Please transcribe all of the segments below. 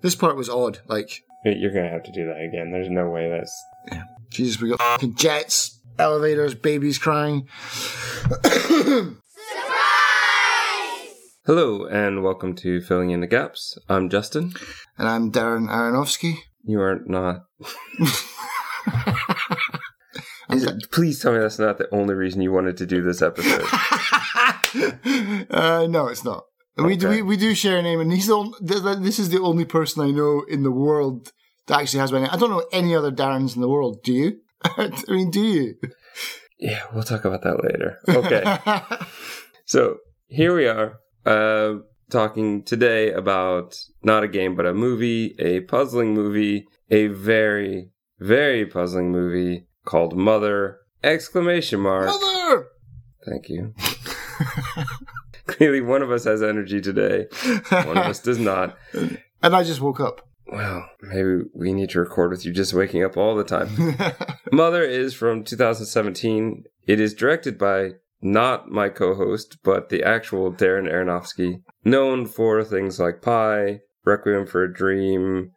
This part was odd. Like, You're gonna have to do that again. There's no way that's. Jesus, we got fucking jets, elevators, babies crying. Hello and welcome to Filling in the Gaps. I'm Justin. And I'm Darren Aronofsky. You are not. Is it- please tell me that's not the only reason you wanted to do this episode. uh, no, it's not. We do we, we do share a name, and he's the only, th- th- this is the only person I know in the world that actually has my name. I don't know any other Darrens in the world. Do you? I mean, do you? yeah, we'll talk about that later. Okay. So here we are, uh, talking today about not a game, but a movie, a puzzling movie, a very, very puzzling movie called Mother! Exclamation mark. Mother. Thank you. Clearly, one of us has energy today. One of us does not. and I just woke up. Well, maybe we need to record with you just waking up all the time. Mother is from 2017. It is directed by not my co-host, but the actual Darren Aronofsky, known for things like Pi, Requiem for a Dream,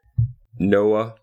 Noah.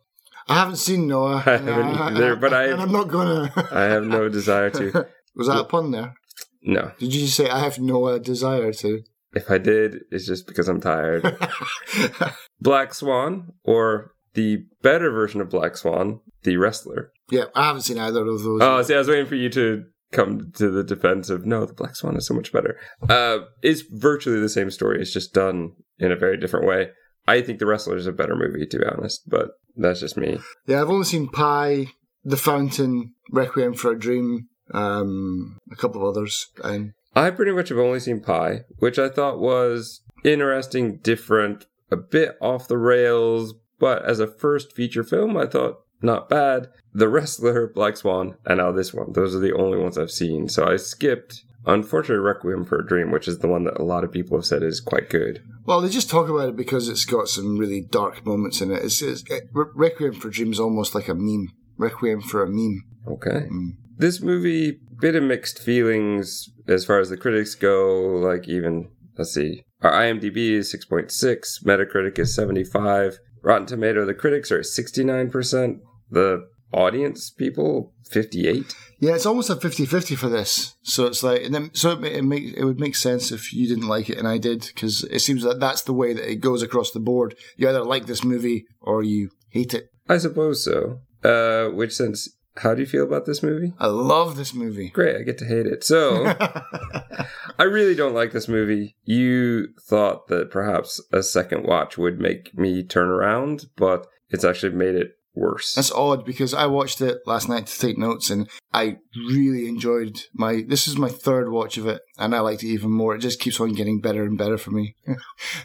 I haven't seen Noah. I haven't either, but I- and I'm not gonna. I have no desire to. Was that a pun there? No, Did you just say I have no uh, desire to? if I did, it's just because I'm tired. Black Swan, or the better version of Black Swan, the wrestler. yeah, I haven't seen either of those. Oh, see, I was waiting for you to come to the defense of no, the Black Swan is so much better. Uh, it's virtually the same story. It's just done in a very different way. I think the wrestler is a better movie, to be honest, but that's just me. Yeah, I've only seen Pi, The Fountain, Requiem for a Dream, um, a couple of others. And I pretty much have only seen Pi, which I thought was interesting, different, a bit off the rails, but as a first feature film, I thought not bad. The Wrestler, Black Swan, and now this one. Those are the only ones I've seen. So I skipped, unfortunately, Requiem for a Dream, which is the one that a lot of people have said is quite good. well, they just talk about it because it's got some really dark moments in it. It's, it's it, Requiem for a Dream is almost like a meme. Requiem for a meme. Okay. Mm. This movie, bit of mixed feelings as far as the critics go. Like even let's see, our IMDb is six point six, Metacritic is seventy five, Rotten Tomato. The critics are sixty nine percent. The audience people fifty eight. Yeah, it's almost a 50-50 for this. So it's like, and then, so it, it, make, it would make sense if you didn't like it and I did, because it seems that that's the way that it goes across the board. You either like this movie or you hate it. I suppose so. Uh, which sense? How do you feel about this movie? I love this movie. Great, I get to hate it. So. I really don't like this movie. You thought that perhaps a second watch would make me turn around, but it's actually made it worse. That's odd because I watched it last night to take notes and I really enjoyed my. This is my third watch of it and I liked it even more. It just keeps on getting better and better for me.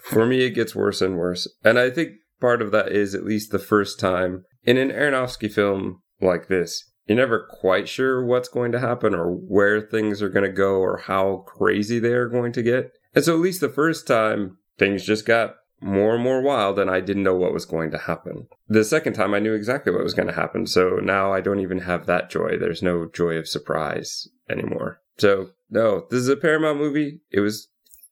For me, it gets worse and worse. And I think part of that is at least the first time in an Aronofsky film like this, you're never quite sure what's going to happen or where things are going to go or how crazy they are going to get. And so at least the first time, things just got more and more wild and I didn't know what was going to happen. The second time I knew exactly what was going to happen. So now I don't even have that joy. There's no joy of surprise anymore. So no, this is a Paramount movie. It was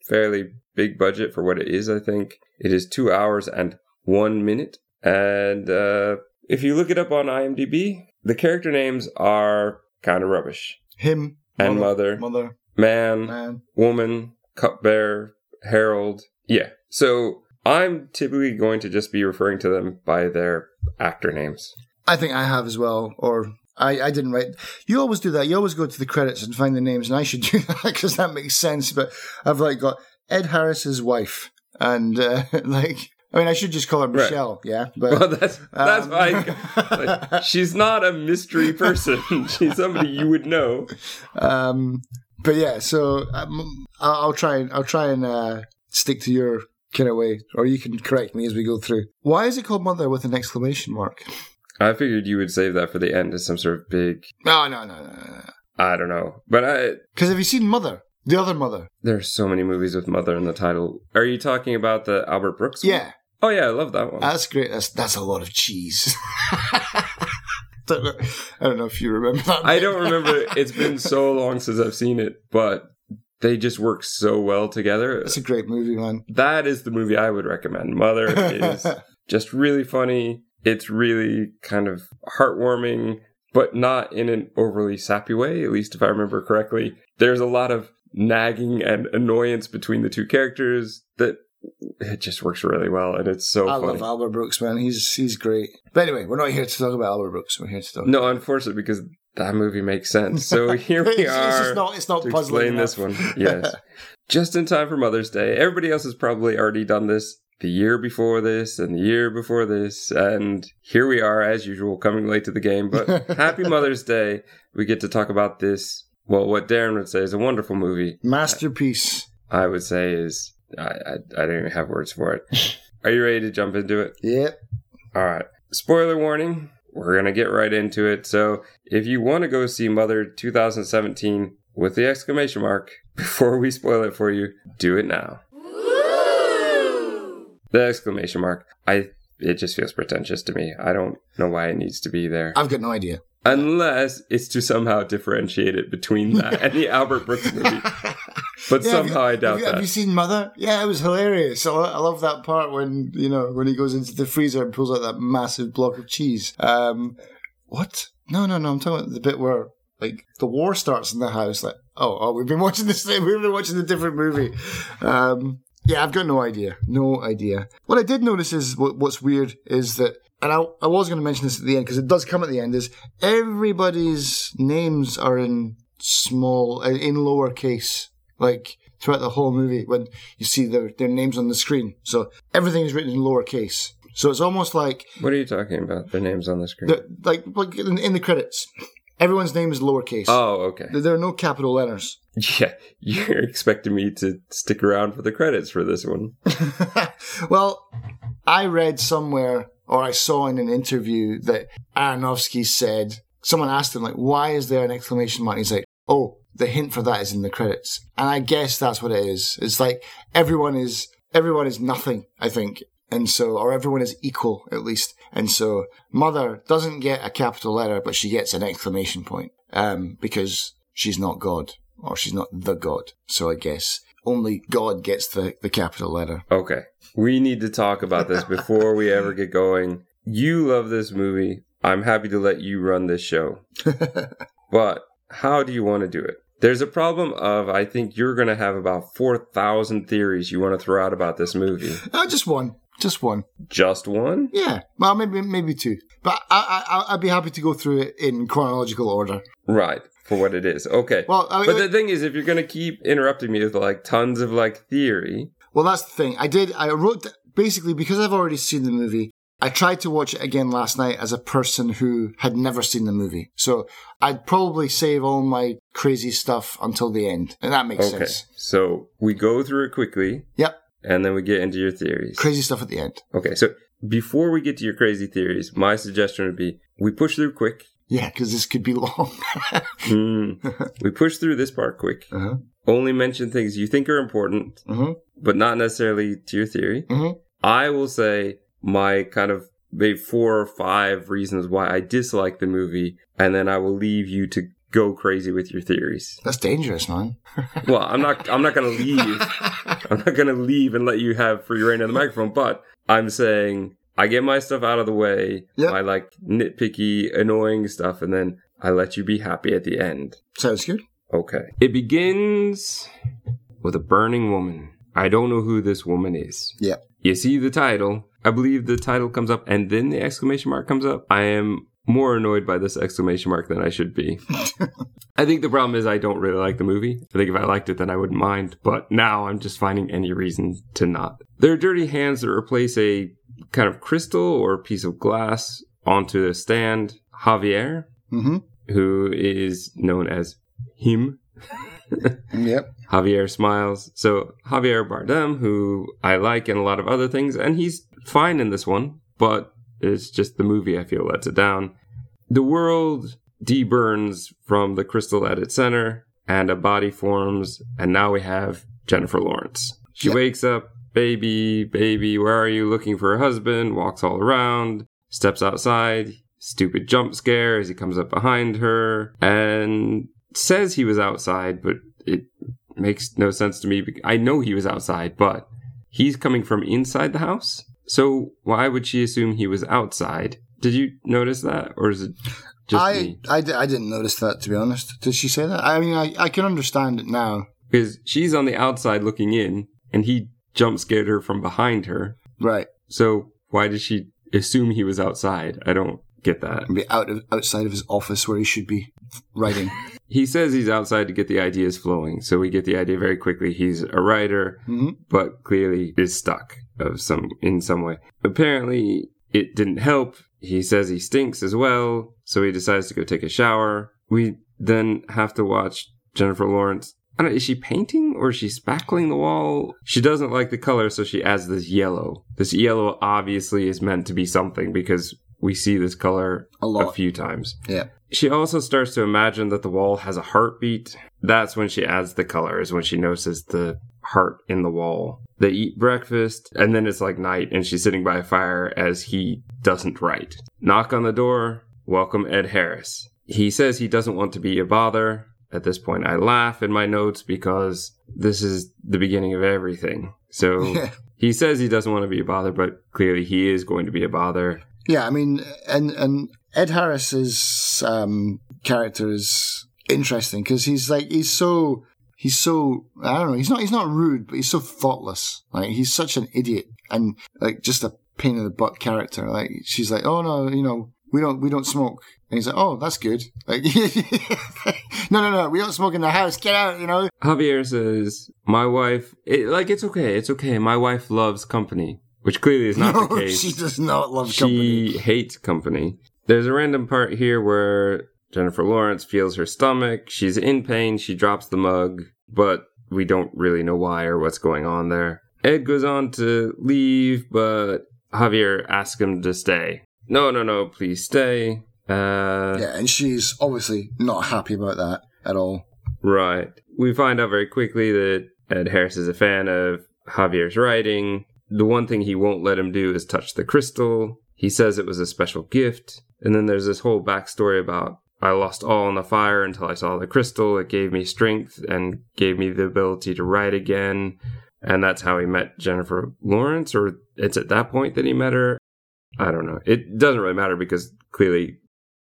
fairly big budget for what it is, I think. It is two hours and one minute. And uh, if you look it up on IMDb, the character names are kind of rubbish. Him And mother. mother, Man, man. woman, cupbearer, herald. Yeah. So I'm typically going to just be referring to them by their actor names. I think I have as well, or I, I didn't write. You always do that. You always go to the credits and find the names, and I should do that because that makes sense. But I've like got Ed Harris's wife, and uh, like I mean, I should just call her Right. Michelle, yeah. But Well, that's that's Um, why like, she's not a mystery person. she's somebody you would know. um, but yeah, so um, I'll, I'll try and I'll try and uh, stick to your kind of way, or you can correct me as we go through. Why is it called Mother with an exclamation mark? I figured you would save that for the end as some sort of big. No, no, no, no, no. I don't know, but I Because have you seen Mother, the other Mother? there's so many movies with mother in the title. Are you talking about the Albert Brooks? one? Yeah, Oh yeah, I love that one. that's great. That's that's a lot of cheese. don't know, I don't know if you remember that. I don't remember. It's been so long since I've seen it, but they just work so well together. It's a great movie, man. That is the movie I would recommend. Mother is just really funny. It's really kind of heartwarming, but not in an overly sappy way, at least if I remember correctly. There's a lot of nagging and annoyance between the two characters that it just works really well and it's so I funny. love Albert Brooks, man. He's he's great. But anyway, we're not here to talk about Albert Brooks. We're here to talk. No, unfortunately, because that movie makes sense. So here we it's, are. It's just not. It's not to puzzling. explain this one. Yes. Just in time for Mother's Day. Everybody else has probably already done this the year before this and the year before this. And here we are, as usual, coming late to the game. But happy Mother's Day. We get to talk about this. Well, what Darren would say is a wonderful movie. Masterpiece. I would say is, I, I, I don't even have words for it. Are you ready to jump into it? Yep. All right. Spoiler warning. We're going to get right into it. So, if you want to go see Mother 2017 with the exclamation mark before we spoil it for you, do it now. The exclamation mark. I it just feels pretentious to me. I don't know why it needs to be there. I've got no idea. Unless it's to somehow differentiate it between that and the Albert Brooks movie. But Yeah, somehow I have doubt you, that. Have you seen Mother? Yeah, it was hilarious. I, I love that part when you know when he goes into the freezer and pulls out that massive block of cheese. Um, what? No, no, no. I'm talking about the bit where like the war starts in the house. Like, oh, oh, we've been watching this. Thing, we've been watching a different movie. Um, yeah, I've got no idea. No idea. What I did notice is what, what's weird is that, and I, I was going to mention this at the end because it does come at the end. Is everybody's names are in small, in lowercase, like throughout the whole movie when you see their their names on the screen. So everything is written in lowercase. So it's almost like What are you talking about? Their names on the screen. like like in, in the credits, everyone's name is lowercase. oh, okay. There- There are no capital letters. Yeah, you're expecting me to stick around for the credits for this one. well, I read somewhere or I saw in an interview that Aronofsky said someone asked him like, "Why is there an exclamation mark?" He's like, "Oh, the hint for that is in the credits," and I guess that's what it is. It's like everyone is everyone is nothing. I think. And so, or everyone is equal at least. And so, mother doesn't get a capital letter, but she gets an exclamation point, um, because she's not God, or she's not the God. So I guess only God gets the, the capital letter. Okay. We need to talk about this before we ever get going. You love this movie. I'm happy to let you run this show. But how do you want to do it? There's a problem of I think you're going to have about 4,000 theories you want to throw out about this movie. Uh, just one. Just one. Just one? Yeah. Well, maybe maybe two. But I, I, I'd be happy to go through it in chronological order. Right. For what it is. Okay. Well, I, but the thing is, if you're going to keep interrupting me with like tons of like theory, well, that's the thing. I did. I wrote basically because I've already seen the movie. I tried to watch it again last night as a person who had never seen the movie. So I'd probably save all my crazy stuff until the end, and that makes okay. sense. So we go through it quickly. Yep. And then we get into your theories. Crazy stuff at the end. Okay, so before we get to your crazy theories, my suggestion would be we push through quick. Yeah, because this could be long. Hmm. we push through this part quick. uh-huh. Only mention things you think are important, Uh-huh. but not necessarily to your theory. Mhm. I will say my kind of maybe four or five reasons why I dislike the movie, and then I will leave you to go crazy with your theories. That's dangerous, man. Well, I'm not. I'm not going to leave. I'm not going to leave and let you have free reign of the microphone. But I'm saying I get my stuff out of the way, Yep. my like nitpicky, annoying stuff, and then I let you be happy at the end. Sounds good. Okay. It begins with a burning woman. I don't know who this woman is. Yep. You see the title. I believe the title comes up and then the exclamation mark comes up. I am more annoyed by this exclamation mark than I should be. I think the problem is I don't really like the movie. I think if I liked it, then I wouldn't mind. But now I'm just finding any reason to not. There are dirty hands that replace a kind of crystal or piece of glass onto a stand. Javier, Mm-hmm. who is known as him. Yep. Javier smiles. So Javier Bardem, who I like in a lot of other things, and he's fine in this one, but it's just the movie I feel lets it down. The world deburns from the crystal at its center, and a body forms, and now we have Jennifer Lawrence. She Yep. wakes up, baby, baby, where are you? Looking for a husband, walks all around, steps outside, stupid jump scare as he comes up behind her, and says he was outside, but it makes no sense to me. I know he was outside, but he's coming from inside the house. So why would she assume he was outside? Did you notice that, or is it just I, me? I, I didn't notice that, to be honest. Did she say that? I mean, I, I can understand it now. Because she's on the outside looking in, and he jump scared her from behind her. Right. So why did she assume he was outside? I don't get that. Be out of outside of his office where he should be writing. He says he's outside to get the ideas flowing, so we get the idea very quickly. He's a writer, hmm but clearly is stuck of some in some way. Apparently, it didn't help. He says he stinks as well, so he decides to go take a shower. We then have to watch Jennifer Lawrence. I don't know, is she painting or is she spackling the wall? She doesn't like the color, so she adds this yellow. This yellow obviously is meant to be something because we see this color A a few times. Yeah. She also starts to imagine that the wall has a heartbeat. That's when she adds the color, is when she notices the heart in the wall. They eat breakfast, and then it's like night, and she's sitting by a fire as he doesn't write. Knock on the door. Welcome, Ed Harris. He says he doesn't want to be a bother. At this point, I laugh in my notes because this is the beginning of everything. So Yeah. he says he doesn't want to be a bother, but clearly he is going to be a bother. Yeah, I mean, and and Ed Harris's um, character is interesting because he's like he's so he's so I don't know he's not he's not rude but he's so thoughtless. Like he's such an idiot and like just a pain in the butt character. Like she's like oh no you know we don't we don't smoke. And he's like oh that's good. Like no no no we don't smoke in the house. Get out you know? Javier says, "My wife, it, like it's okay, it's okay. My wife loves company, which clearly is not no the case. she does not love she company. She hates company. There's a random part here where Jennifer Lawrence feels her stomach. She's in pain. She drops the mug, but we don't really know why or what's going on there. Ed goes on to leave, but Javier asks him to stay. No, no, no, please stay. Uh, yeah and she's obviously not happy about that at all Right. We find out very quickly that Ed Harris is a fan of Javier's writing. The one thing he won't let him do is touch the crystal. He says it was a special gift. And then there's this whole backstory about I lost all in the fire until I saw the crystal. It gave me strength and gave me the ability to write again. And that's how he met Jennifer Lawrence, or it's at that point that he met her. I don't know. It doesn't really matter because clearly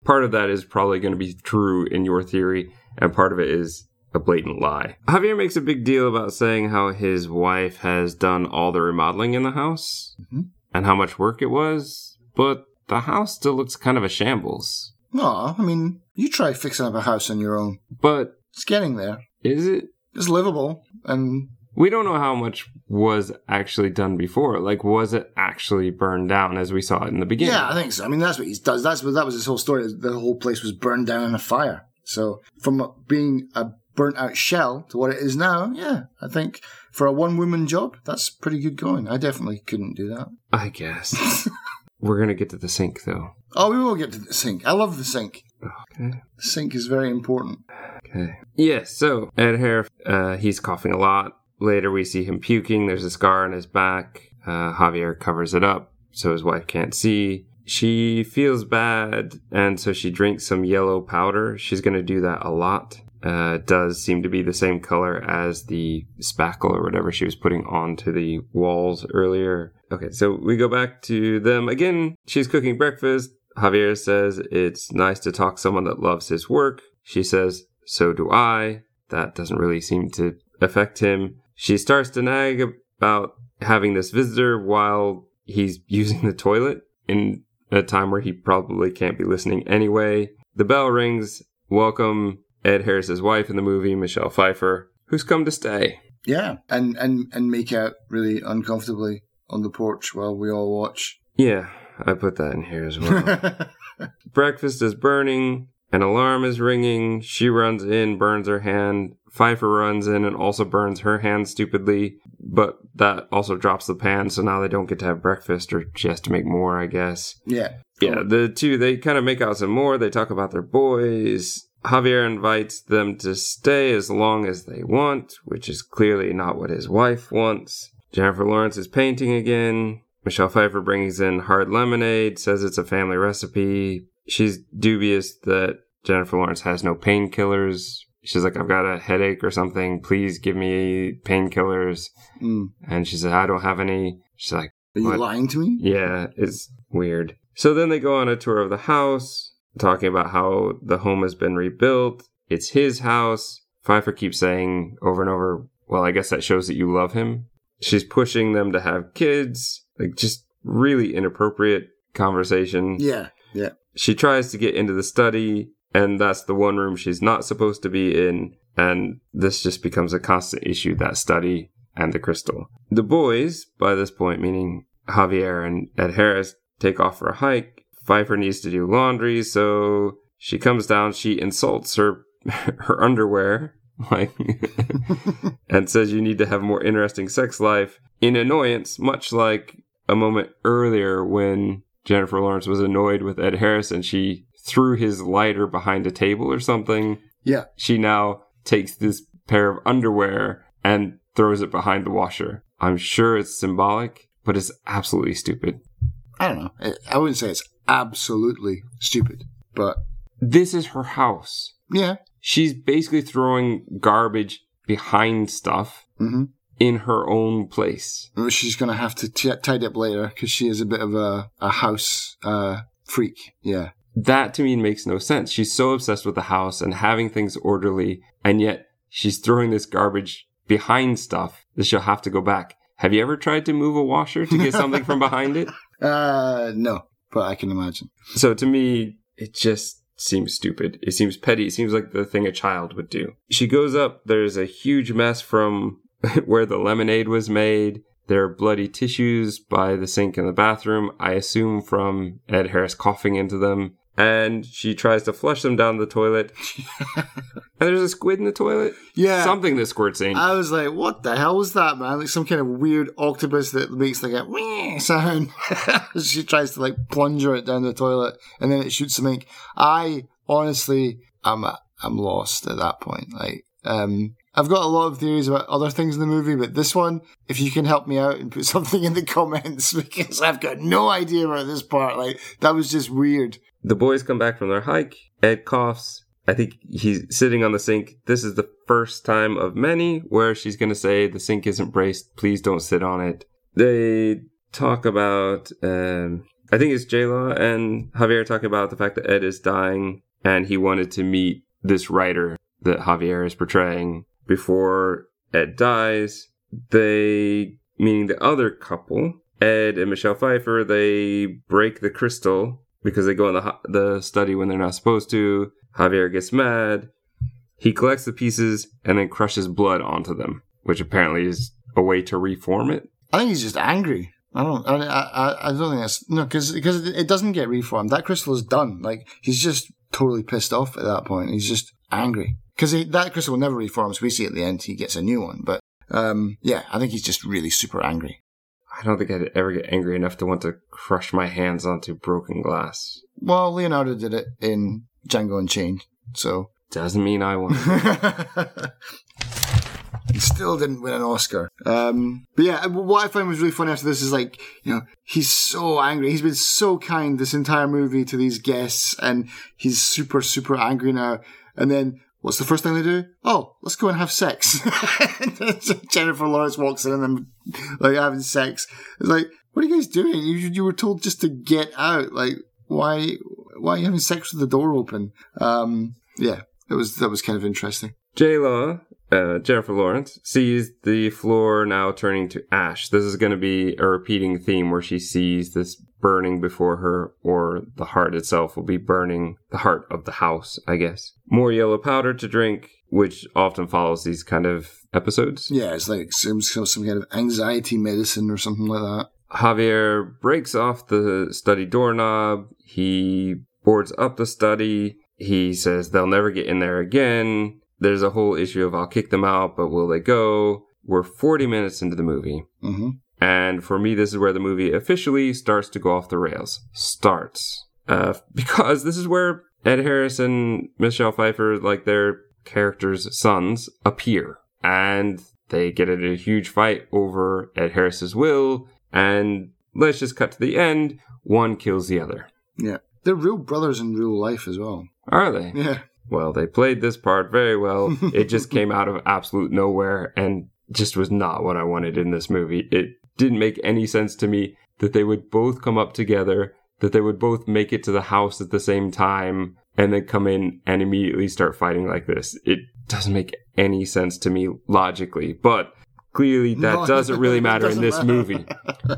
part of that is probably going to be true in your theory, and part of it is a blatant lie. Javier makes a big deal about saying how his wife has done all the remodeling in the house Mhm. and how much work it was, but the house still looks kind of a shambles. no I mean you try fixing up a house on your own But it's getting there is it? it's livable and We don't know how much was actually done before. Like, was it actually burned down as we saw it in the beginning? yeah i think so i mean that's what he does that's what that was his whole story the whole place was burned down in a fire so from being a burnt out shell to what it is now yeah i think for a one woman job that's pretty good going i definitely couldn't do that I guess. We're going to get to the sink, though. oh we will get to the sink i love the sink Okay. the sink is very important Okay. Yes, so Ed Harris, uh, he's coughing a lot. Later, we see him puking. There's a scar on his back. Uh, Javier covers it up so his wife can't see. She feels bad, and so she drinks some yellow powder. She's going to do that a lot. Uh, does seem to be the same color as the spackle or whatever she was putting onto the walls earlier. Okay, so we go back to them again. She's cooking breakfast. Javier says it's nice to talk to someone that loves his work. She says, so do I. That doesn't really seem to affect him. She starts to nag about having this visitor while he's using the toilet in a time where he probably can't be listening anyway. The bell rings. Welcome Ed Harris's wife in the movie, Michelle Pfeiffer, who's come to stay. yeah and and and make out really uncomfortably on the porch while we all watch Yeah, I put that in here as well. Breakfast is burning. An alarm is ringing. She runs in, burns her hand. Pfeiffer runs in and also burns her hand stupidly, but that also drops the pan, so now they don't get to have breakfast, or she has to make more, I guess. yeah Yeah, the two, they kind of make out some more. They talk about their boys. Javier invites them to stay as long as they want, which is clearly not what his wife wants. Jennifer Lawrence is painting again. Michelle Pfeiffer brings in hard lemonade, says it's a family recipe. She's dubious that Jennifer Lawrence has no painkillers. She's like, I've got a headache or something. Please give me painkillers. Mm. And she said, I don't have any. She's like, Are you What? lying to me? Yeah, it's weird. So then they go on a tour of the house, talking about how the home has been rebuilt. It's his house. Pfeiffer keeps saying over and over, well, I guess that shows that you love him. She's pushing them to have kids. Like, just really inappropriate conversation. Yeah, yeah. She tries to get into the study, and that's the one room she's not supposed to be in. And this just becomes a constant issue that study and the crystal. The boys, by this point, meaning Javier and Ed Harris, take off for a hike. Pfeiffer needs to do laundry, so she comes down. She insults her her underwear, like, and says you need to have a more interesting sex life. In annoyance, much like a moment earlier when Jennifer Lawrence was annoyed with Ed Harris and she threw his lighter behind a table or something. Yeah. She now takes this pair of underwear and throws it behind the washer. I'm sure it's symbolic, but it's absolutely stupid. I don't know. I- I wouldn't say it's absolutely stupid, but This is her house. yeah. She's basically throwing garbage behind stuff hmm in her own place. She's going to have to t- tidy up later because she is a bit of a, a house uh, freak. Yeah. That to me makes no sense. She's so obsessed with the house and having things orderly, and yet she's throwing this garbage behind stuff that she'll have to go back. Have you ever tried to move a washer to get something from behind it? Uh, no, but I can imagine. So to me, it just seems stupid. It seems petty. It seems like the thing a child would do. She goes up. There's a huge mess from where the lemonade was made. There are bloody tissues by the sink in the bathroom, I assume from Ed Harris coughing into them. And she tries to flush them down the toilet. and there's a squid in the toilet. Yeah. Something that squirts in. I was like, what the hell was that, man? Like some kind of weird octopus that makes like a sound. she tries to like plunger it down the toilet and then it shoots some ink. I honestly, I'm, I'm lost at that point. Like, um, I've got a lot of theories about other things in the movie, but this one, if you can help me out and put something in the comments because I've got no idea about this part. Like, that was just weird. The boys come back from their hike. Ed coughs. I think he's sitting on the sink. This is the first time of many where she's going to say, The sink isn't braced. Please don't sit on it. They talk about, um, I think it's J Law and Javier talk about the fact that Ed is dying and he wanted to meet this writer that Javier is portraying before Ed dies. They, meaning the other couple, Ed and Michelle Pfeiffer, they break the crystal because they go in the the study when they're not supposed to. Javier gets mad. He collects the pieces and then crushes blood onto them, which apparently is a way to reform it. I think he's just angry. I don't. I. I, I don't think that's no, because because it doesn't get reformed. That crystal is done. Like he's just totally pissed off at that point. He's just angry because that crystal never reform. So we see at the end he gets a new one. But um, yeah, I think he's just really super angry. I don't think I'd ever get angry enough to want to crush my hands onto broken glass. Well, Leonardo did it in Django Unchained, so Doesn't mean I he still didn't win an Oscar. Um, but yeah, what I find was really funny after this is like, you know, he's so angry. He's been so kind this entire movie to these guests, and he's super, super angry now. And then what's the first thing they do? Oh, let's go and have sex. Jennifer Lawrence walks in and then like having sex. It's like, what are you guys doing? You you were told just to get out. Like, why why are you having sex with the door open? Um, yeah, it was that was kind of interesting. J Law, uh, Jennifer Lawrence, sees the floor now turning to ash. This is going to be a repeating theme where she sees this burning before her, or the heart itself will be burning the heart of the house, I guess. More yellow powder to drink, which often follows these kind of episodes. Yeah, it's like some some some kind of anxiety medicine or something like that. Javier breaks off the study doorknob. He boards up the study. He says they'll never get in there again. There's a whole issue of I'll kick them out, but will they go? We're 40 minutes into the movie. hmm And for me, this is where the movie officially starts to go off the rails. Starts. Uh, because this is where Ed Harris and Michelle Pfeiffer, like their characters' sons, appear. And they get in a huge fight over Ed Harris's will. And let's just cut to the end. One kills the other. Yeah, they're real brothers in real life as well. Are they? Yeah, Well, they played this part very well. it just came out of absolute nowhere and just was not what I wanted in this movie. It didn't make any sense to me that they would both come up together, that they would both make it to the house at the same time, and then come in and immediately start fighting like this. It doesn't make any sense to me logically, but clearly that No, doesn't really matter in doesn't this matter. movie.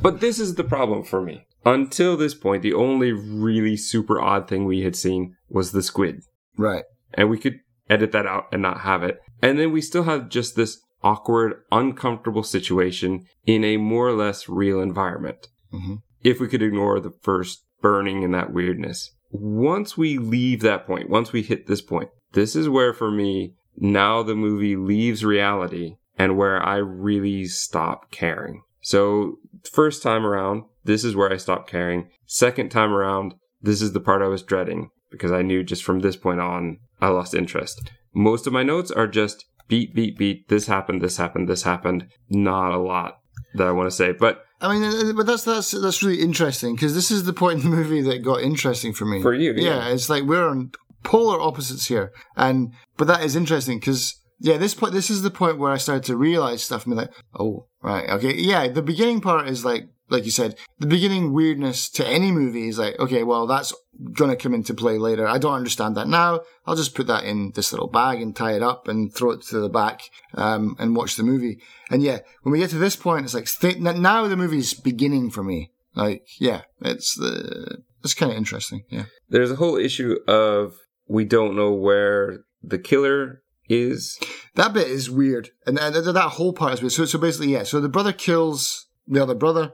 But this is the problem for me. Until this point, the only really super odd thing we had seen was the squid. Right. And we could edit that out and not have it. And then we still have just this awkward, uncomfortable situation in a more or less real environment. hmm If we could ignore the first burning and that weirdness. Once we leave that point, once we hit this point, this is where for me, now the movie leaves reality and where I really stop caring. So, first time around, this is where I stopped caring. Second time around, this is the part I was dreading because I knew just from this point on, I lost interest. Most of my notes are just beat, beat, beat. This happened, this happened, this happened. Not a lot that I want to say, but I mean, uh, but that's that's that's really interesting because this is the point in the movie that got interesting for me. For you, yeah. it's like we're on polar opposites here, and but that is interesting because yeah, this point this is the point where I started to realize stuff and be like, oh right, okay, yeah. The beginning part is like like you said, the beginning weirdness to any movie is like, okay, well that's gonna come into play later. I don't understand that now. I'll just put that in this little bag and tie it up and throw it to the back um, and watch the movie. And yeah, when we get to this point, it's like th- now the movie's beginning for me. Like, yeah, it's the it's kind of interesting. Yeah, there's a whole issue of we don't know where the killer is. that bit is weird, and that, that that whole part is weird. So, so basically, yeah. So the brother kills the other brother,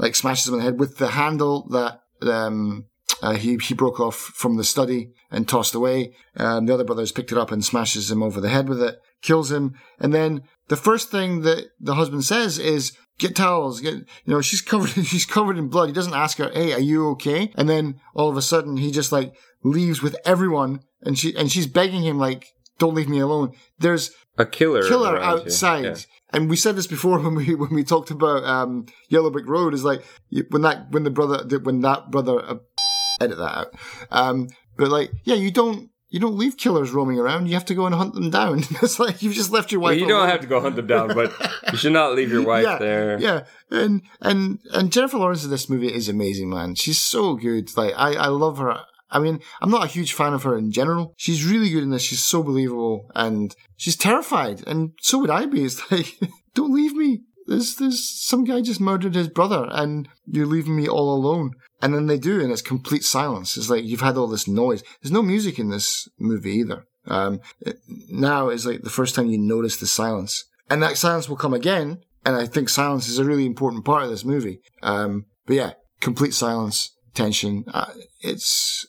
like smashes him in the head with the handle that um uh, he he broke off from the study and tossed away. Um, the other brother's picked it up and smashes him over the head with it, kills him, and then the first thing that the husband says is. Get towels. Get you know she's covered. She's covered in blood. He doesn't ask her, "Hey, are you okay?" And then all of a sudden, he just like leaves with everyone, and she and she's begging him like, "Don't leave me alone." There's A killer, killer outside. Yeah. And we said this before when we when we talked about um, Yellow Brick Road. Is like when that when the brother when that brother uh, edit that out. Um, but like yeah, you don't you don't leave killers roaming around. You have to go and hunt them down. it's like you've just left your wife. You don't alone. have to go hunt them down, but you should not leave your wife yeah, there. Yeah, and and and Jennifer Lawrence in this movie is amazing, man. She's so good. Like I I love her. I mean, I'm not a huge fan of her in general. She's really good in this. She's so believable, and she's terrified, and so would I be. It's like, don't leave me. There's there's some guy just murdered his brother, and you're leaving me all alone. And then they do, and it's complete silence. It's like you've had all this noise. There's no music in this movie either. Um, it- now is like the first time you notice the silence, and that silence will come again. And I think silence is a really important part of this movie. Um, but yeah, complete silence, tension. Uh, it's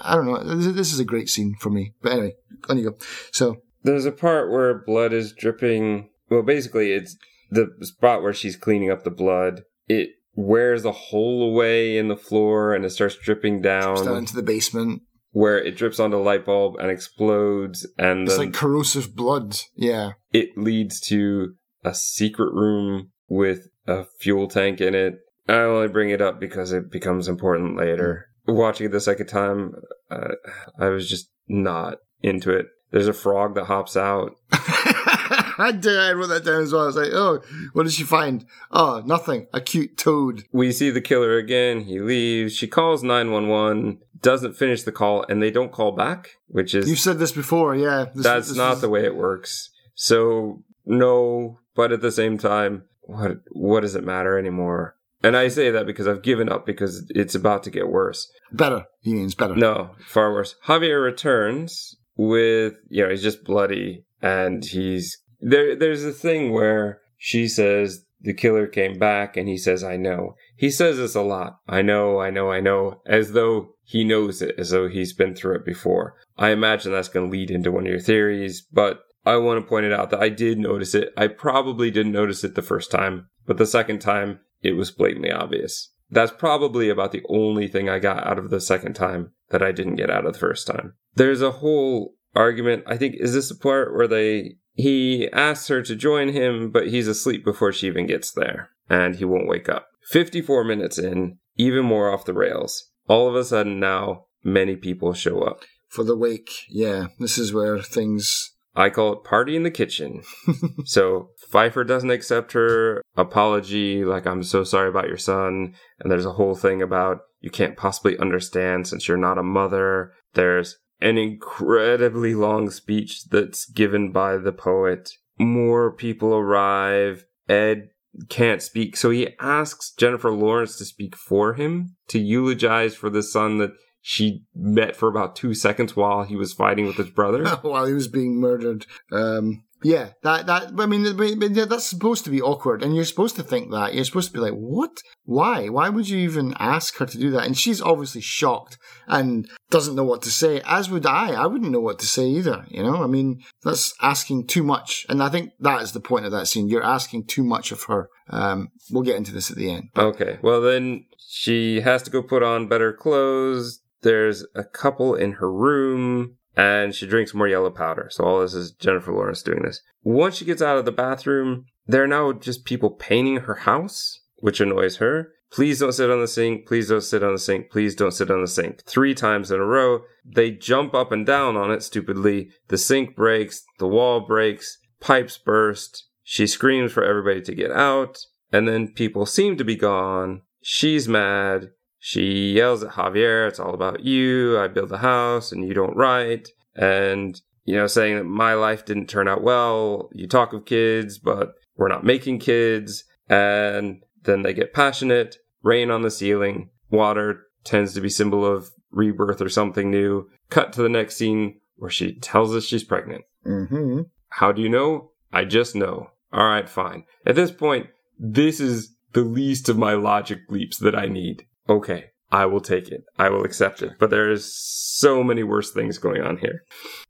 I don't know. This this is a great scene for me. But anyway, on you go. So There's a part where blood is dripping. Well, basically, it's the spot where she's cleaning up the blood. It wears a hole away in the floor and it starts dripping down, down into the basement. where it drips onto the light bulb and explodes, and It's like corrosive blood. Yeah. it leads to a secret room with a fuel tank in it. I only bring it up because it becomes important later. Watching it the second time, uh, I was just not into it. There's a frog that hops out. I did. I wrote that down as well. I was like, oh, what did she find? Oh, nothing. A cute toad. We see the killer again. He leaves. She calls 911, doesn't finish the call, and they don't call back, which is You've said this before. Yeah. This, that's this not is- the way it works. So no, but at the same time, what what does it matter anymore? And I say that because I've given up because it's about to get worse. better. He means better. No, far worse. Javier returns with you know he's just bloody and he's there. There's a thing where she says the killer came back and he says I know. He says this a lot. I know, I know, I know, as though he knows it, as though he's been through it before. I imagine that's going to lead into one of your theories, but I want to point it out that I did notice it. I probably didn't notice it the first time, but the second time it was blatantly obvious. That's probably about the only thing I got out of the second time that I didn't get out of the first time. There's a whole argument. I think is this the part where they he asks her to join him, but he's asleep before she even gets there, and he won't wake up. 54 minutes in, even more off the rails. All of a sudden now, many people show up. For the wake. Yeah. This is where things. I call it party in the kitchen. so Pfeiffer doesn't accept her apology, like, I'm so sorry about your son. And there's a whole thing about you can't possibly understand since you're not a mother. There's an incredibly long speech that's given by the poet. More people arrive. Ed can't speak, so he asks Jennifer Lawrence to speak for him to eulogize for the son that she met for about two seconds while he was fighting with his brother. while he was being murdered. Um, yeah, that that I mean that's supposed to be awkward, and you're supposed to think that you're supposed to be like, what? Why? Why would you even ask her to do that? And she's obviously shocked and doesn't know what to say. As would I. I wouldn't know what to say either. You know, I mean, that's asking too much, and I think that is the point of that scene. You're asking too much of her. Um, we'll get into this at the end. But- okay. Well, then she has to go put on better clothes. There's a couple in her room and she drinks more yellow powder. So all this is Jennifer Lawrence doing this. Once she gets out of the bathroom, there are now just people painting her house, which annoys her. Please don't sit on the sink. Please don't sit on the sink. Please don't sit on the sink. Three times in a row, they jump up and down on it stupidly. The sink breaks, the wall breaks, pipes burst. She screams for everybody to get out, and then people seem to be gone. She's mad. She yells at Javier, it's all about you. I build the house and you don't write. And, you know, saying that my life didn't turn out well. You talk of kids, but we're not making kids. And then they get passionate, rain on the ceiling, water tends to be symbol of rebirth or something new. Cut to the next scene where she tells us she's pregnant. Mm-hmm. How do you know? I just know. All right, fine. At this point, this is the least of my logic leaps that I need okay, I will take it. I will accept it. But there's so many worse things going on here.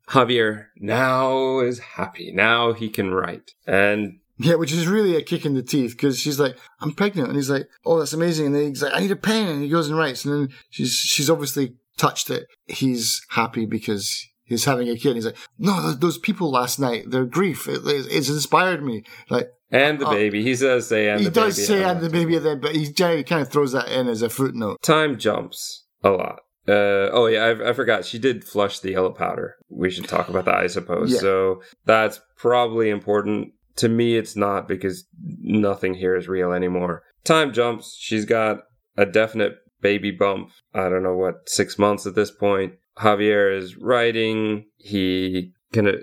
Javier now is happy. Now he can write. And yeah, which is really a kick in the teeth because she's like, "I'm pregnant," and he's like, "Oh, that's amazing." And then he's like, "I need a pen," and he goes and writes. And then she's she's obviously touched it. He's happy because he's having a kid. And he's like, "No, those people last night, their grief, it, it's inspired me." Like, and the uh, baby. He does say and he the does say and the baby then, but he generally kind of throws that in as a footnote. Time jumps a lot. Uh, oh yeah, I, I, forgot. She did flush the yellow powder. We should talk about that, I suppose. Yeah. So that's probably important. To me, it's not because nothing here is real anymore. Time jumps. She's got a definite baby bump. I don't know what six months at this point. Javier is writing. He kind of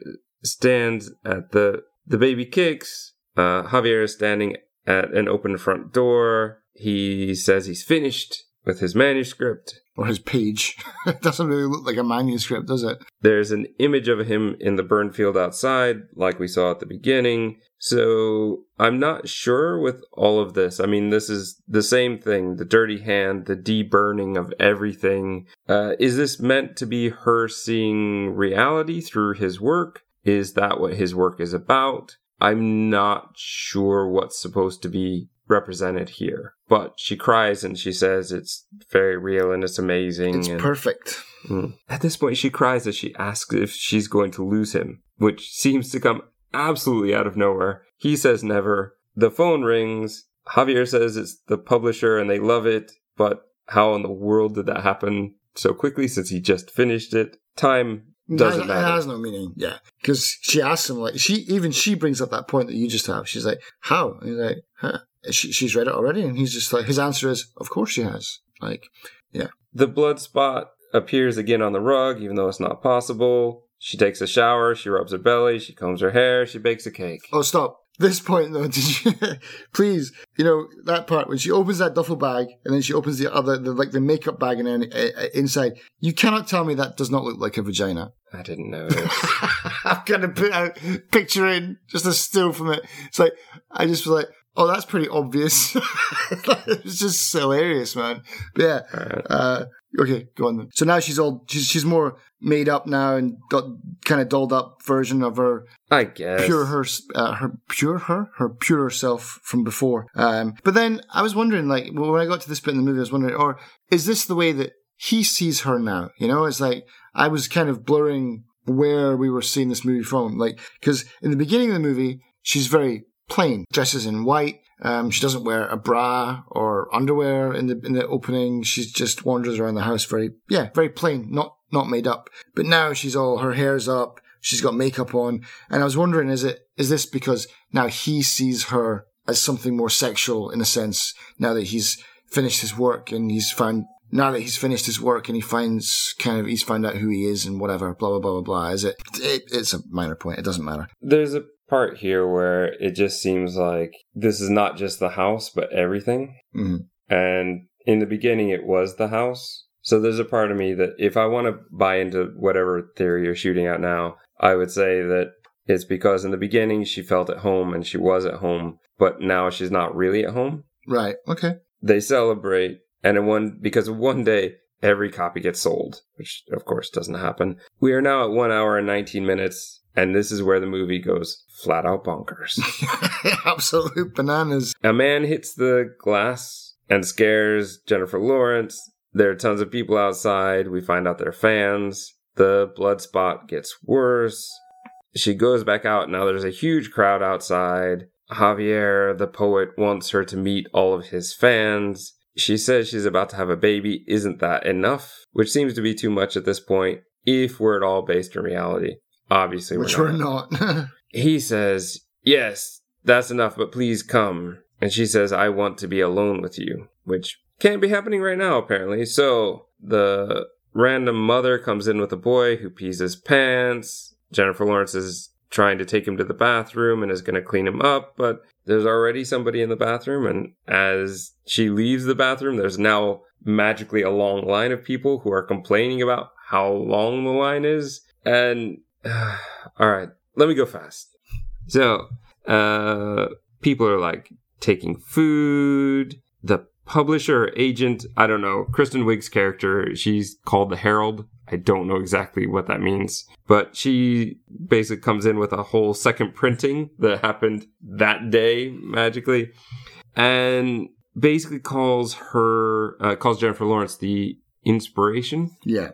stands at the the baby kicks uh, Javier is standing at an open front door. He says he's finished with his manuscript. Or his page. it doesn't really look like a manuscript, does it? There's an image of him in the burn field outside, like we saw at the beginning. So I'm not sure with all of this. I mean, this is the same thing the dirty hand, the deburning of everything. Uh, is this meant to be her seeing reality through his work? Is that what his work is about? I'm not sure what's supposed to be represented here. But she cries and she says it's very real and it's amazing. It's and, perfect. Mm. At this point, she cries as she asks if she's going to lose him, which seems to come absolutely out of nowhere. He says never. The phone rings. Javier says it's the publisher and they love it, but how in the world did that happen so quickly since he just finished it? Time doesn't matter. It has no meaning. Yeah, because she asks him like she even she brings up that point that you just have. She's like, "How?" And he's like, huh? She, "She's read it already," and he's just like, his answer is, "Of course she has." Like, yeah. The blood spot appears again on the rug, even though it's not possible. She takes a shower. She rubs her belly. She combs her hair. She bakes a cake. Oh, stop! this point though, did you please, you know, that part when she opens that duffel bag and then she opens the other, the, like the makeup bag and then uh, inside, you cannot tell me that does not look like a vagina. I didn't notice. I'm gonna put a picture in just a still from it. It's like I just was like, oh, that's pretty obvious. it's just hilarious, man. But yeah, uh, Okay, go on then. So now she's all she's she's more made up now and got kind of dolled up version of her. I guess pure her, uh, her pure her, her pure self from before. Um, but then I was wondering, like when I got to this bit in the movie, I was wondering, or is this the way that he sees her now? You know, it's like I was kind of blurring where we were seeing this movie from, like because in the beginning of the movie she's very plain, dresses in white um, she doesn't wear a bra or underwear in the in the opening. She just wanders around the house very yeah, very plain, not not made up. But now she's all her hair's up, she's got makeup on, and I was wondering, is it is this because now he sees her as something more sexual in a sense. Now that he's finished his work and he's found now that he's finished his work and he finds kind of he's found out who he is and whatever blah blah blah blah blah is it, it it's a minor point it doesn't matter There's a part here where it just seems like this is not just the house, but everything. hmm And in the beginning, it was the house. So there's a part of me that if I want to buy into whatever theory you're shooting at now, I would say that it's because in the beginning she felt at home and she was at home, but now she's not really at home. right okay They celebrate, and in one because one day every copy gets sold, which of course doesn't happen. We are now at one hour and 19 minutes, and this is where the movie goes flat out bonkers. absolute bananas A man hits the glass and scares Jennifer Lawrence. There are tons of people outside. We find out they're fans. The blood spot gets worse. She goes back out. Now there's a huge crowd outside. Javier, the poet, wants her to meet all of his fans. She says she's about to have a baby. Isn't that enough? Which seems to be too much at this point, if we're at all based in reality. Obviously, which we're we're not. not He says, Yes, that's enough, but please come. And she says, I want to be alone with you, which can't be happening right now, apparently. So the random mother comes in with a boy who pees his pants. Jennifer Lawrence is trying to take him to the bathroom and is going to clean him up, but there's already somebody in the bathroom. And as she leaves the bathroom, there's now magically a long line of people who are complaining about how long the line is. And all right, let me go fast. So, uh, people are like taking food. The publisher agent, I don't know, Kristen Wiig's character, she's called the Herald. I don't know exactly what that means, but she basically comes in with a whole second printing that happened that day magically and basically calls her, uh, calls Jennifer Lawrence the inspiration yeah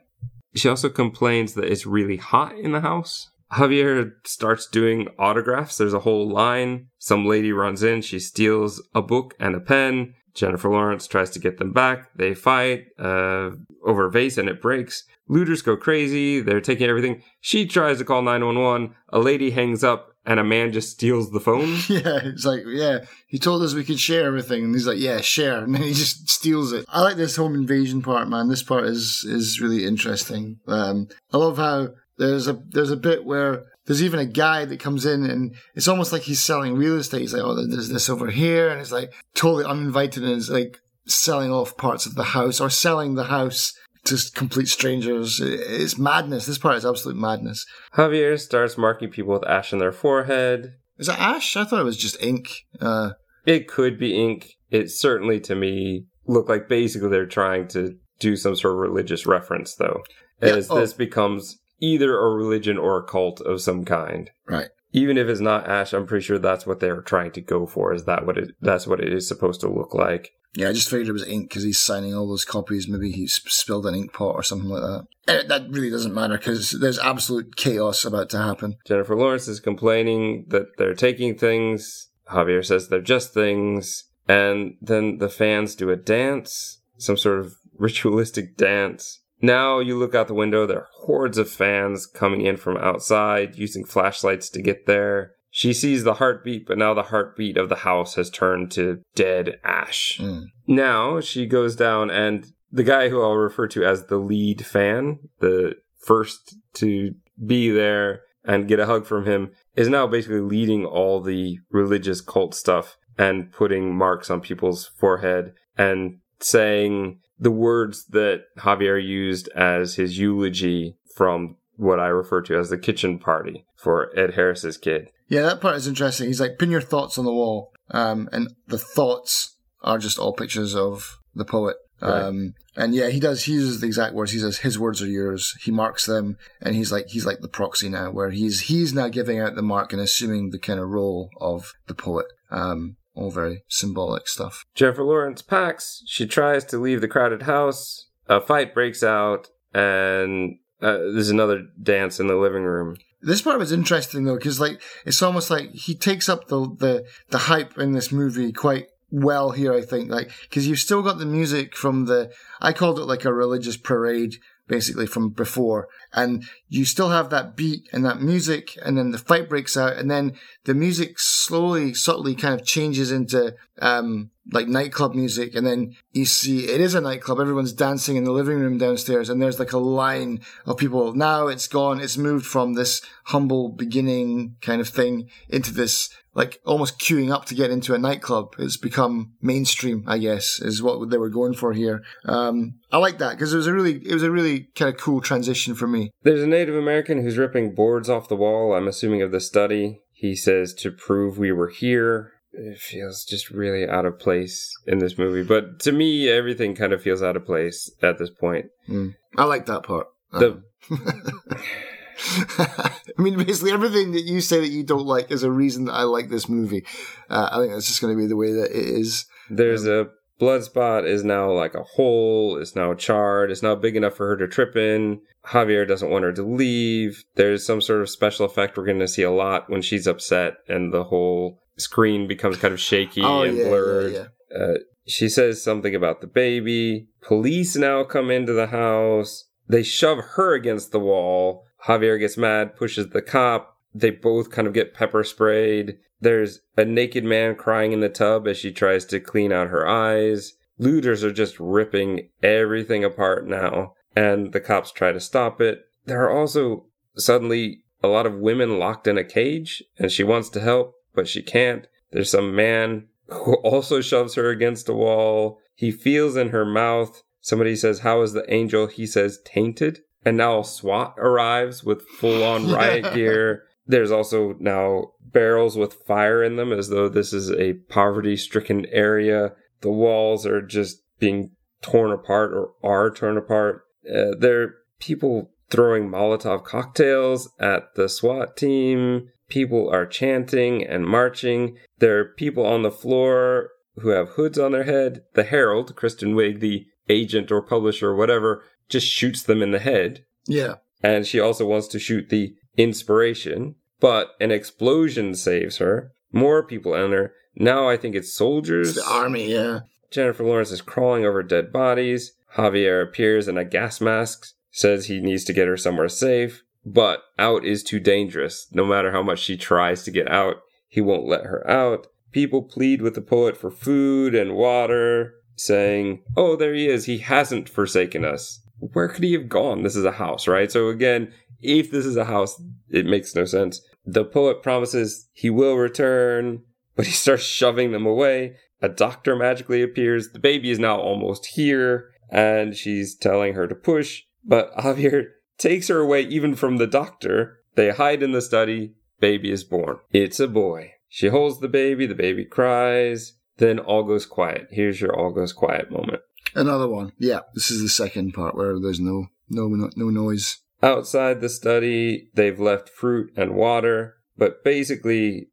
she also complains that it's really hot in the house. Javier starts doing autographs. There's a whole line. Some lady runs in. She steals a book and a pen. Jennifer Lawrence tries to get them back. They fight uh, over a vase and it breaks. Looters go crazy. They're taking everything. She tries to call 911. A lady hangs up and a man just steals the phone. Yeah, it's like, yeah, he told us we could share everything, and he's like, yeah, share, and then he just steals it. I like this home invasion part, man. This part is is really interesting. Um, I love how there's a there's a bit where there's even a guy that comes in, and it's almost like he's selling real estate. He's like, oh, there's this over here, and it's like totally uninvited, and it's like selling off parts of the house or selling the house to complete strangers. It's madness. This part is absolute madness. Javier starts marking people with ash on their forehead. Is that ash? I thought it was just ink. Uh, It could be ink. It certainly, to me, looked like basically they're trying to do some sort of religious reference, though, Yeah, as oh. this becomes either a religion or a cult of some kind. right. Even if it's not ash, I'm pretty sure that's what they're trying to go for. Is that what it? That's what it is supposed to look like. Yeah, I just figured it was ink because he's signing all those copies. Maybe he spilled an ink pot or something like that. Eh, that really doesn't matter because there's absolute chaos about to happen. Jennifer Lawrence is complaining that they're taking things. Javier says they're just things. And then the fans do a dance, some sort of ritualistic dance. Now you look out the window, there are hordes of fans coming in from outside using flashlights to get there. She sees the heartbeat, but now the heartbeat of the house has turned to dead ash. Mm. Now she goes down, and the guy who I'll refer to as the lead fan, the first to be there and get a hug from him, is now basically leading all the religious cult stuff and putting marks on people's forehead and saying the words that Javier used as his eulogy from what I refer to as the kitchen party for Ed Harris's kid. Yeah, that part is interesting. He's like, pin your thoughts on the wall. Um, and the thoughts are just all pictures of the poet. Right. Um, and yeah, he does, he uses the exact words. He says, his words are yours. He marks them. And he's like, he's like the proxy now, where he's, he's now giving out the mark and assuming the kind of role of the poet. Um, all very symbolic stuff. Jennifer Lawrence packs. She tries to leave the crowded house. A fight breaks out, and uh, there's another dance in the living room. This part was interesting though, because like it's almost like he takes up the the the hype in this movie quite well here. I think like because you've still got the music from the I called it like a religious parade basically from before. And you still have that beat and that music, and then the fight breaks out, and then the music slowly, subtly kind of changes into um, like nightclub music, and then you see it is a nightclub. Everyone's dancing in the living room downstairs, and there's like a line of people. Now it's gone. It's moved from this humble beginning kind of thing into this like almost queuing up to get into a nightclub. It's become mainstream, I guess, is what they were going for here. Um, I like that because it was a really, it was a really kind of cool transition for me. There's a Native American who's ripping boards off the wall. I'm assuming of the study. He says to prove we were here. It feels just really out of place in this movie, but to me, everything kind of feels out of place at this point. Mm. I like that part. The I mean, basically everything that you say that you don't like is a reason that I like this movie. Uh, I think that's just going to be the way that it is. There's um, a blood spot is now like a hole. It's now charred. It's now big enough for her to trip in. Javier doesn't want her to leave. There's some sort of special effect we're going to see a lot when she's upset and the whole screen becomes kind of shaky oh, and yeah, blurred. Yeah, yeah. Uh, she says something about the baby. Police now come into the house. They shove her against the wall. Javier gets mad, pushes the cop. They both kind of get pepper sprayed. There's a naked man crying in the tub as she tries to clean out her eyes. Looters are just ripping everything apart now, and the cops try to stop it. There are also suddenly a lot of women locked in a cage, and she wants to help, but she can't. There's some man who also shoves her against a wall. He feels in her mouth. Somebody says, How is the angel? He says, Tainted. And now SWAT arrives with full on riot gear. There's also now barrels with fire in them as though this is a poverty stricken area. The walls are just being torn apart or are torn apart. Uh, there are people throwing Molotov cocktails at the SWAT team. People are chanting and marching. There are people on the floor who have hoods on their head. The Herald, Kristen Wiig, the agent or publisher or whatever, just shoots them in the head. Yeah. And she also wants to shoot the inspiration, but an explosion saves her. More people enter. Now I think it's soldiers. It's the army, yeah. Jennifer Lawrence is crawling over dead bodies. Javier appears in a gas mask, says he needs to get her somewhere safe, but out is too dangerous. No matter how much she tries to get out, he won't let her out. People plead with the poet for food and water, saying, Oh, there he is. He hasn't forsaken us. Where could he have gone? This is a house, right? So again, if this is a house, it makes no sense. The poet promises he will return, but he starts shoving them away. A doctor magically appears. The baby is now almost here, and she's telling her to push, but Javier takes her away even from the doctor. They hide in the study. Baby is born. It's a boy. She holds the baby. The baby cries. Then all goes quiet. Here's your all goes quiet moment. Another one. Yeah, this is the second part where there's no no no noise. Outside the study, they've left fruit and water, but basically,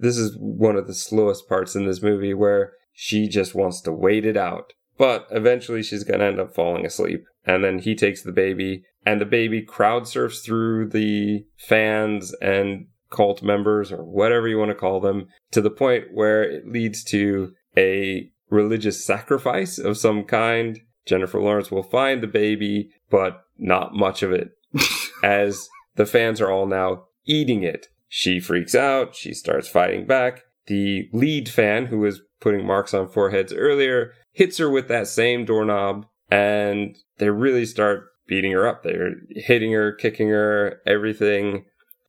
this is one of the slowest parts in this movie where she just wants to wait it out. But eventually, she's going to end up falling asleep. And then he takes the baby, and the baby crowd surfs through the fans and cult members, or whatever you want to call them, to the point where it leads to a religious sacrifice of some kind. Jennifer Lawrence will find the baby, but not much of it as the fans are all now eating it. She freaks out. She starts fighting back. The lead fan, who was putting marks on foreheads earlier, hits her with that same doorknob, and they really start beating her up. They're hitting her, kicking her, everything.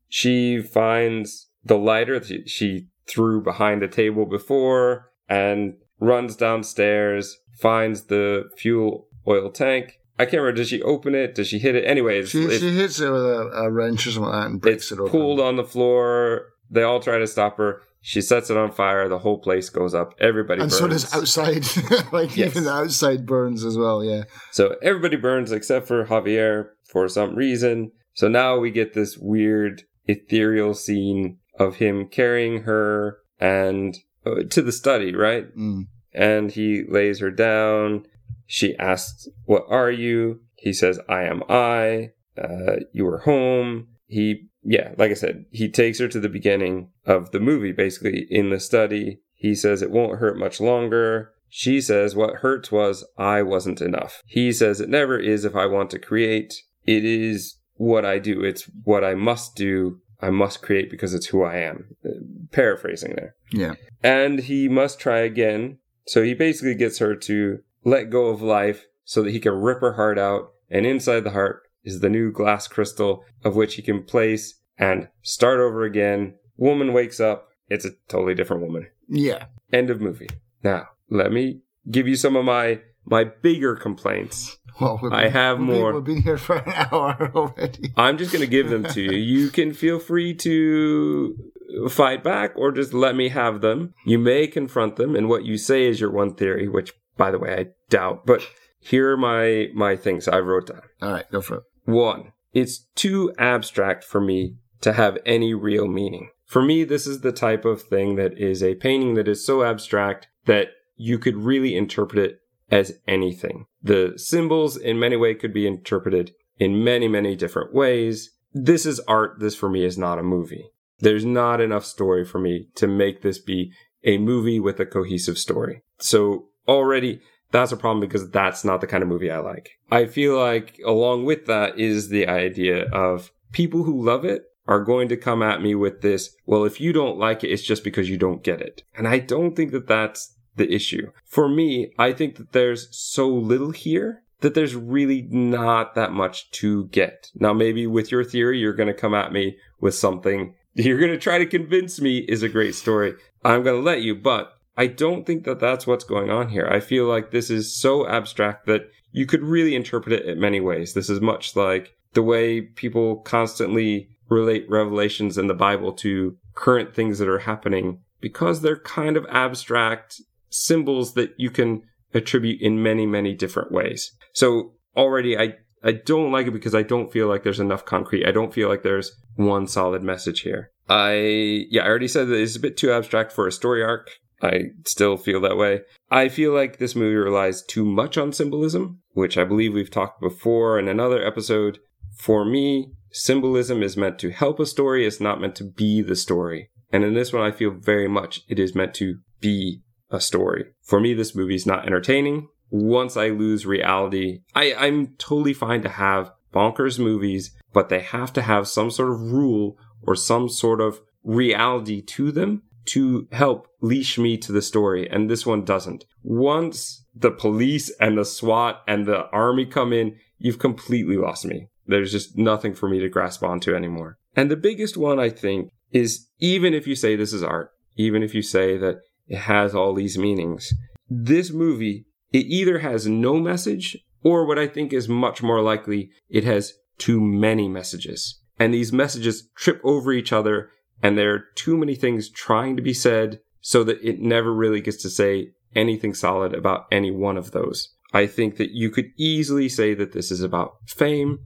She finds the lighter that she threw behind a table before and runs downstairs, finds the fuel oil tank, I can't remember. Does she open it? Does she hit it? Anyways, She, it- she hits it with a, a wrench or something like that and breaks it's it open. pulled on the floor. They all try to stop her. She sets it on fire. The whole place goes up. Everybody and burns. so does outside. like Yes. even the outside burns as well. Yeah. So everybody burns except for Javier for some reason. So now we get this weird ethereal scene of him carrying her and uh, to the study, right? Mm. And he lays her down. She asks, "What are you?" He says, "I am I. Uh, you are home." He, yeah, like I said, he takes her to the beginning of the movie, basically in the study. He says it won't hurt much longer. She says what hurts was I wasn't enough. He says it never is if I want to create. It is what I do. It's what I must do. I must create because it's who I am. Uh, Paraphrasing there. Yeah. And he must try again. So he basically gets her to let go of life so that he can rip her heart out. And inside the heart is the new glass crystal of which he can place and start over again. Woman wakes up. It's a totally different woman. Yeah. End of movie. Now, let me give you some of my my bigger complaints. Well, we've I have we've been- more. We've been here for an hour already. I'm just going to give them to you. You can feel free to fight back or just let me have them. You may confront them and what you say is your one theory, which by the way I doubt, but here are my my things I wrote down. All right, go for it. One, it's too abstract for me to have any real meaning. For me, this is the type of thing that is a painting that is so abstract that you could really interpret it as anything. The symbols in many ways could be interpreted in many, many different ways. This is art. This for me is not a movie. There's not enough story for me to make this be a movie with a cohesive story. So already that's a problem because that's not the kind of movie I like. I feel like along with that is the idea of people who love it are going to come at me with this, well, if you don't like it, it's just because you don't get it. And I don't think that that's the issue. For me, I think that there's so little here that there's really not that much to get. Now, maybe with your theory, you're going to come at me with something you're going to try to convince me is a great story. I'm going to let you, but I don't think that that's what's going on here. I feel like this is so abstract that you could really interpret it in many ways. This is much like the way people constantly relate revelations in the Bible to current things that are happening because they're kind of abstract symbols that you can attribute in many, many different ways. So already I, I don't like it because I don't feel like there's enough concrete. I don't feel like there's one solid message here. I, yeah, I already said that it's a bit too abstract for a story arc. I still feel that way. I feel like this movie relies too much on symbolism, which I believe we've talked before in another episode. For me, symbolism is meant to help a story, it's not meant to be the story. And in this one, I feel very much it is meant to be a story. For me, this movie is not entertaining. Once I lose reality, I, I'm totally fine to have bonkers movies, but they have to have some sort of rule or some sort of reality to them to help leash me to the story. And this one doesn't. Once the police and the SWAT and the army come in, you've completely lost me. There's just nothing for me to grasp onto anymore. And the biggest one, I think, is even if you say this is art, even if you say that it has all these meanings, this movie, it either has no message or what I think is much more likely, it has too many messages. And these messages trip over each other and there are too many things trying to be said so that it never really gets to say anything solid about any one of those. I think that you could easily say that this is about fame.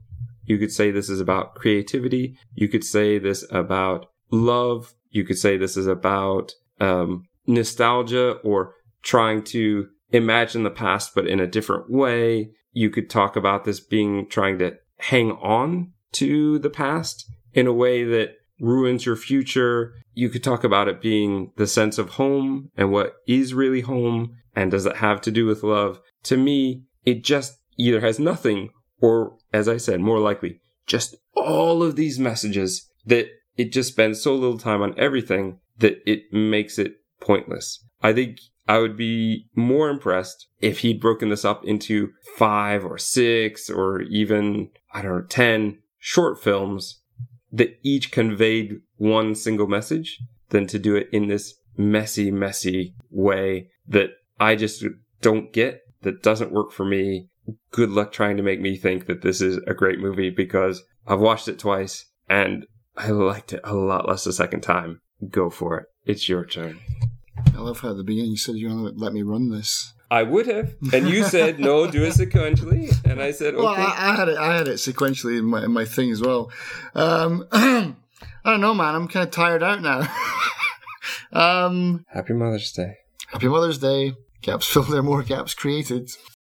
You could say this is about creativity. You could say this about love. You could say this is about um, nostalgia or trying to imagine the past, but in a different way. You could talk about this being trying to hang on to the past in a way that ruins your future. You could talk about it being the sense of home and what is really home and does it have to do with love. To me, it just either has nothing or, as I said, more likely, just all of these messages that it just spends so little time on everything that it makes it pointless. I think I would be more impressed if he'd broken this up into five or six or even, I don't know, 10 short films that each conveyed one single message than to do it in this messy, messy way that I just don't get, that doesn't work for me. Good luck trying to make me think that this is a great movie because I've watched it twice and I liked it a lot less the second time. Go for it. It's your turn. I love how at the beginning you said you want to let me run this. I would have. And you said, no, do it sequentially. And I said, okay. Well, I, I had it. I had it sequentially in my in my thing as well. Um, I don't know, man. I'm kind of tired out now. um, Happy Mother's Day. happy Mother's Day. Gaps filled there, more gaps created.